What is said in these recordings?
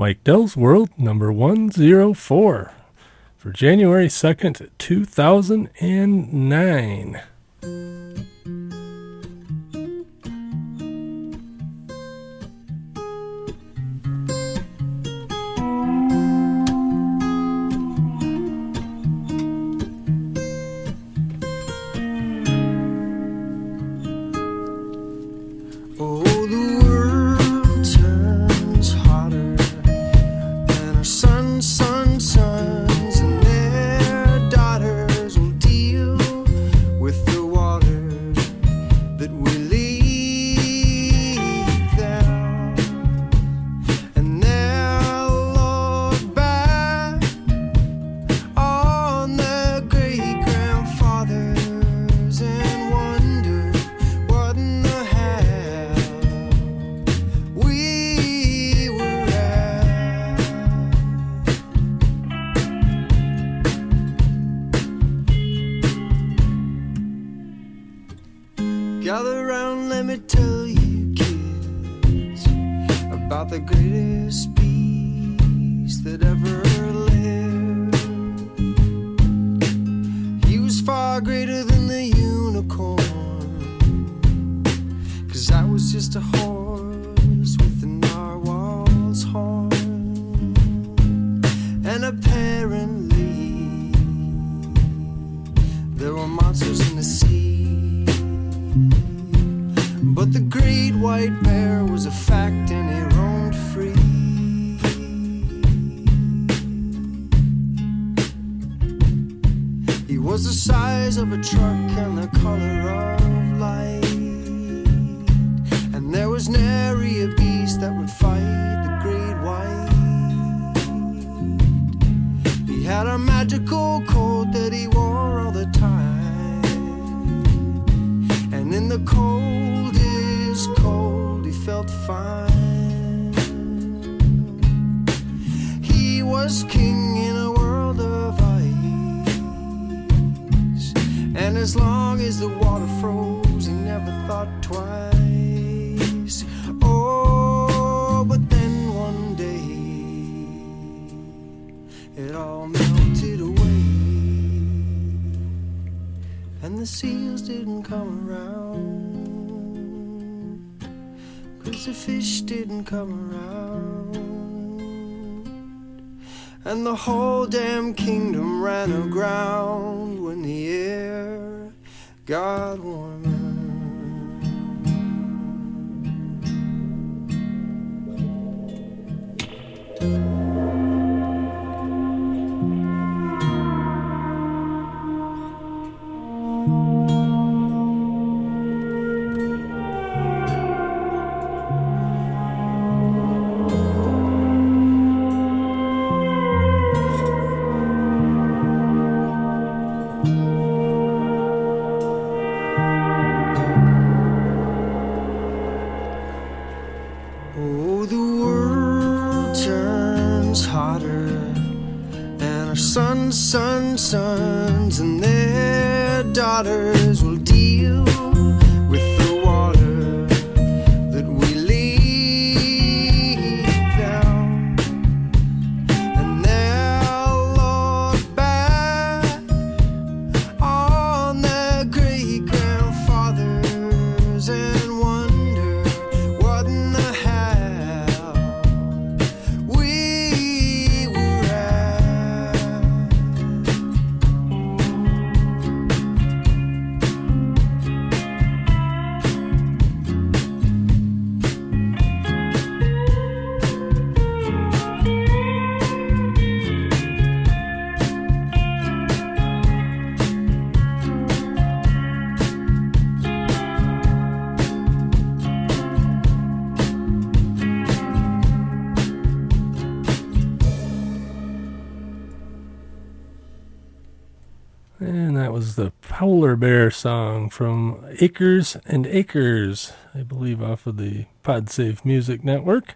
Mike Dell's World number 104 for January 2nd, 2009. about the greatest beast that ever lived. He was far greater than the unicorn, cause I was just a horse. was the size of a truck and the color of light. And there was nary a beast that would fight the great white. He had a magical coat that he wore all the time. And in the coldest cold, he felt fine. He was king in a And as long as the water froze, he never thought twice. Oh, but then one day it all melted away. And the seals didn't come around. Cause the fish didn't come around. And the whole damn kingdom ran aground when the air God warm. Polar Bear Song from Acres and Acres, I believe, off of the PodSafe Music Network.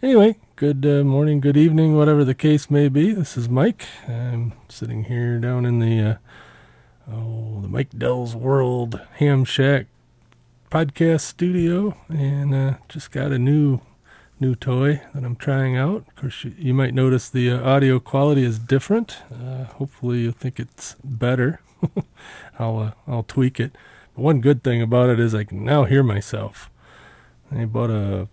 Anyway, good uh, morning, good evening, whatever the case may be. This is Mike. I'm sitting here down in the uh, oh, the Mike Dell's World Ham Shack podcast studio, and uh, just got a new new toy that I'm trying out. Of course, you, you might notice the uh, audio quality is different. Uh, hopefully, you think it's better. I'll uh, I'll tweak it. But one good thing about it is I can now hear myself. I bought a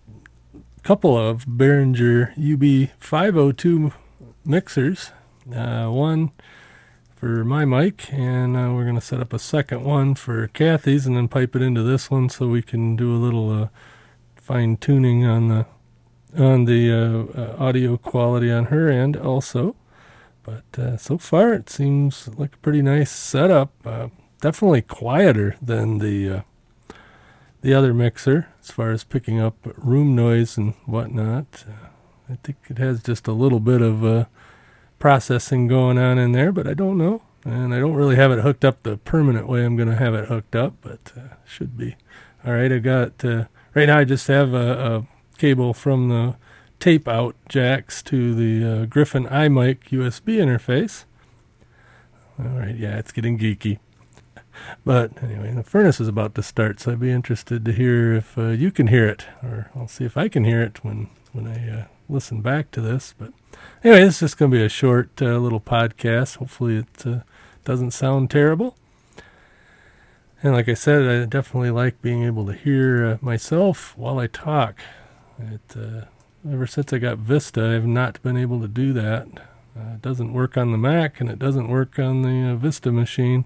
couple of Behringer UB502 mixers. Uh, one for my mic, and uh, we're going to set up a second one for Kathy's, and then pipe it into this one so we can do a little uh, fine tuning on the on the uh, uh, audio quality on her end also. But uh, so far, it seems like a pretty nice setup. Uh, definitely quieter than the uh, the other mixer as far as picking up room noise and whatnot. Uh, I think it has just a little bit of uh, processing going on in there, but I don't know. And I don't really have it hooked up the permanent way I'm going to have it hooked up, but uh, should be. All right, I got, right now I just have a, a, cable from the tape out jacks to the uh, Griffin iMic USB interface. All right, yeah, it's getting geeky. But anyway, the furnace is about to start, so I'd be interested to hear if uh, you can hear it, or I'll see if I can hear it when when I uh, listen back to this. But anyway, this is just going to be a short uh, little podcast. Hopefully, it uh, doesn't sound terrible. And like I said, I definitely like being able to hear uh, myself while I talk. It uh, ever since I got Vista, I've not been able to do that. it doesn't work on the Mac, and it doesn't work on the Vista machine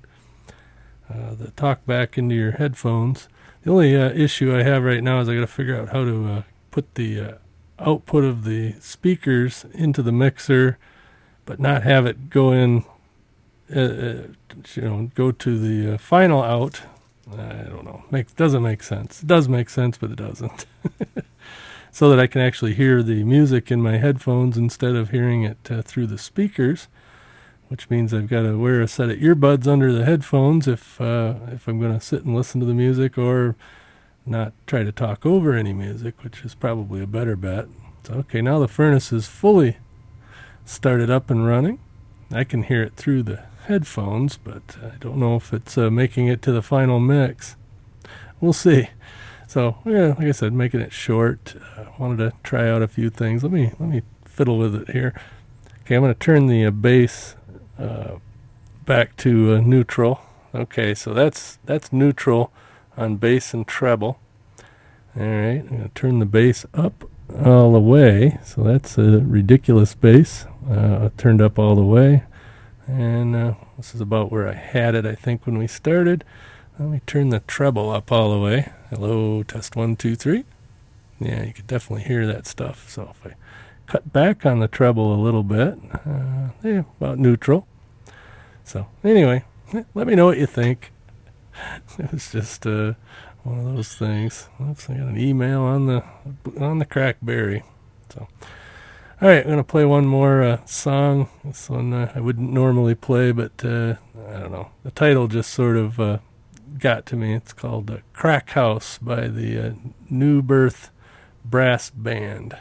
uh, the talk back into your headphones. The only uh, issue I have right now is I got to figure out how to uh, put the uh, output of the speakers into the mixer, but not have it go in, uh, uh, you know, go to the final out. I don't know. Make doesn't make sense. It does make sense, but it doesn't. so that I can actually hear the music in my headphones instead of hearing it through the speakers which means I've got to wear a set of earbuds under the headphones if uh, if I'm going to sit and listen to the music or not try to talk over any music, which is probably a better bet. So, okay, now the furnace is fully started up and running. I can hear it through the headphones, but I don't know if it's uh, making it to the final mix. We'll see. So, yeah, like I said, making it short. Uh, wanted to try out a few things. Let me let me fiddle with it here. Okay, I'm going to turn the uh, bass uh, back to uh, neutral. Okay, so that's that's neutral on bass and treble. All right, I'm gonna turn the bass up all the way. So that's a ridiculous bass. Uh, turned up all the way, and uh, this is about where I had it. I think when we started. Let me turn the treble up all the way. Hello, test one, two, three. Yeah, you could definitely hear that stuff. So if I cut back on the treble a little bit. Uh, yeah, about neutral. So anyway, let me know what you think. It was just uh, one of those things. Oops, I got an email on the on the crackberry. So, all right, I'm gonna play one more uh, song. This one uh, I wouldn't normally play, but uh, I don't know. The title just sort of uh, got to me. It's called uh, "Crack House" by the New Birth Brass Band.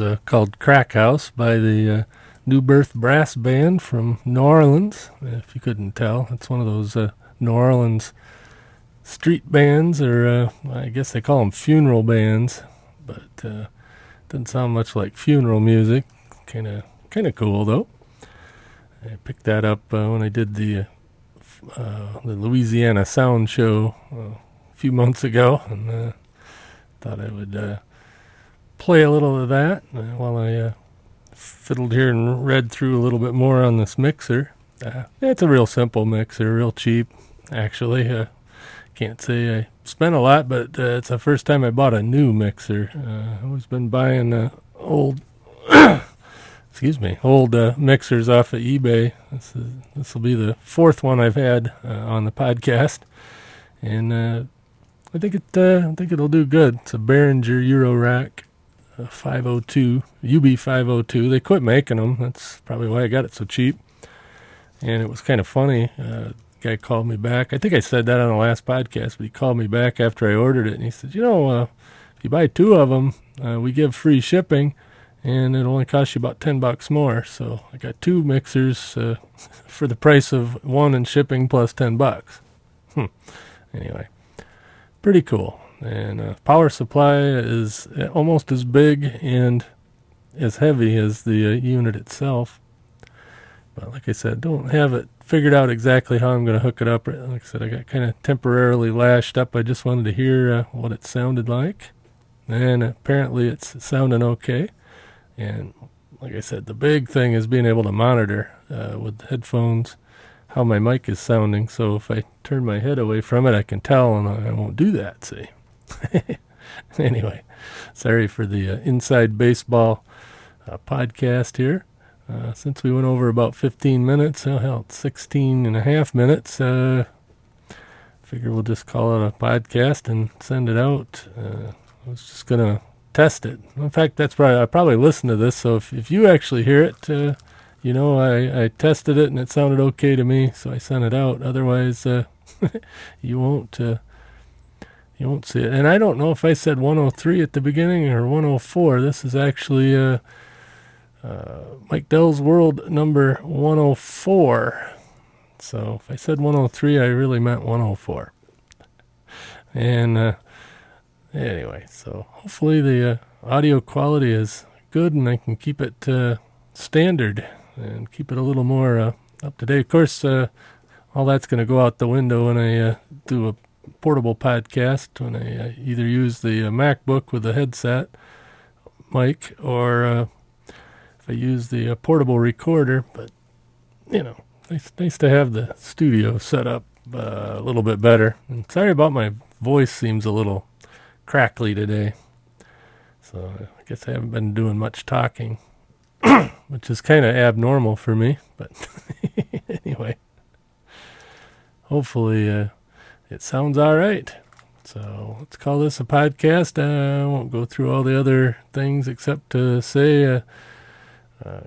Uh, called Crack House by the uh, New Birth Brass Band from New Orleans. If you couldn't tell, it's one of those uh, New Orleans street bands, or uh, I guess they call them funeral bands, but uh, doesn't sound much like funeral music. Kind of, kind of cool though. I picked that up uh, when I did the uh, the Louisiana Sound Show a few months ago, and thought I would play a little of that uh, while I uh, fiddled here and read through a little bit more on this mixer. Uh, it's a real simple mixer, real cheap, actually. Uh, can't say I spent a lot, but uh, it's the first time I bought a new mixer. Uh, I've always been buying uh, old, excuse me, old uh, mixers off of eBay. This will be the fourth one I've had uh, on the podcast, and I think it I think it'll do good. It's a Behringer Eurorack uh, 502 UB 502. They quit making them. That's probably why I got it so cheap. And it was kind of funny. Uh, guy called me back. I think I said that on the last podcast, but he called me back after I ordered it, and he said, "You know, uh, if you buy two of them, uh, we give free shipping, and it only costs you about ten bucks more. So I got two mixers uh, for the price of one and shipping plus ten bucks. Hmm. Anyway, pretty cool. And uh, power supply is almost as big and as heavy as the uh, unit itself. But like I said, don't have it figured out exactly how I'm going to hook it up. Like I said, I got kind of temporarily lashed up. I just wanted to hear uh, what it sounded like. And apparently it's sounding okay. And like I said, the big thing is being able to monitor uh, with headphones how my mic is sounding. So if I turn my head away from it, I can tell, and I won't do that. See. anyway, sorry for the uh, inside baseball uh, podcast here. Uh, since we went over about 15 minutes, oh, hell, 16 and a half minutes, uh, figure we'll just call it a podcast and send it out. Uh, I was just going to test it. In fact, that's probably, I probably listened to this, so if, if you actually hear it, uh, you know, I, I tested it and it sounded okay to me, so I sent it out. Otherwise, you won't you won't see it. And I don't know if I said 103 at the beginning or 104. This is actually uh, uh, Mike Dell's World number 104. So if I said 103, I really meant 104. And uh, anyway, so hopefully the uh, audio quality is good and I can keep it uh, standard and keep it a little more uh, up to date. Of course, all that's going to go out the window when I do a portable podcast when I uh, either use the uh, MacBook with the headset mic or uh, if I use the portable recorder. But you know, it's nice to have the studio set up a little bit better. And sorry about my voice; seems a little crackly today. So I guess I haven't been doing much talking, which is kind of abnormal for me. But anyway, hopefully uh, it sounds all right. So let's call this a podcast. I won't go through all the other things except to say uh, uh,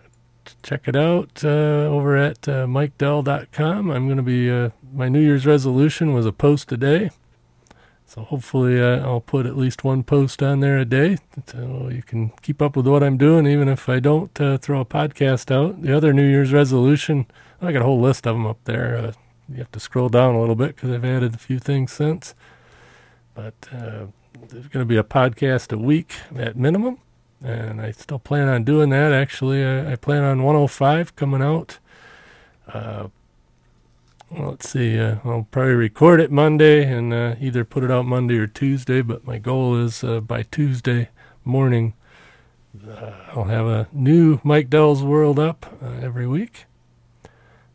check it out uh, over at uh, mikedell.com. I'm going to be, uh, my New Year's resolution was a post a day. So hopefully uh, I'll put at least one post on there a day so you can keep up with what I'm doing, even if I don't uh, throw a podcast out. The other New Year's resolution, I got a whole list of them up there. You have to scroll down a little bit because I've added a few things since. But uh, there's going to be a podcast a week at minimum, and I still plan on doing that. Actually, I, I plan on 105 coming out. Uh, well, let's see. Uh, I'll probably record it Monday and uh, either put it out Monday or Tuesday. But my goal is uh, by Tuesday morning, uh, I'll have a new Mike Dell's World up every week.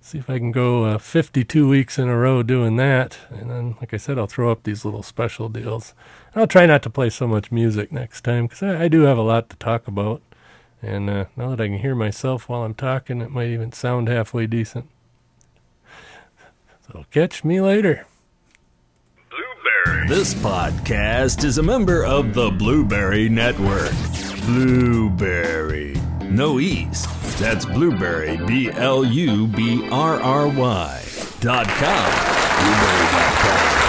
See if I can go uh, 52 weeks in a row doing that. And then, like I said, I'll throw up these little special deals. I'll try not to play so much music next time because I, I do have a lot to talk about. And uh, now that I can hear myself while I'm talking, it might even sound halfway decent. So catch me later. Blubrry. This podcast is a member of the Blubrry Network. Blubrry. No E's. That's Blubrry, B L U B R R Y dot com. Blubrry.com.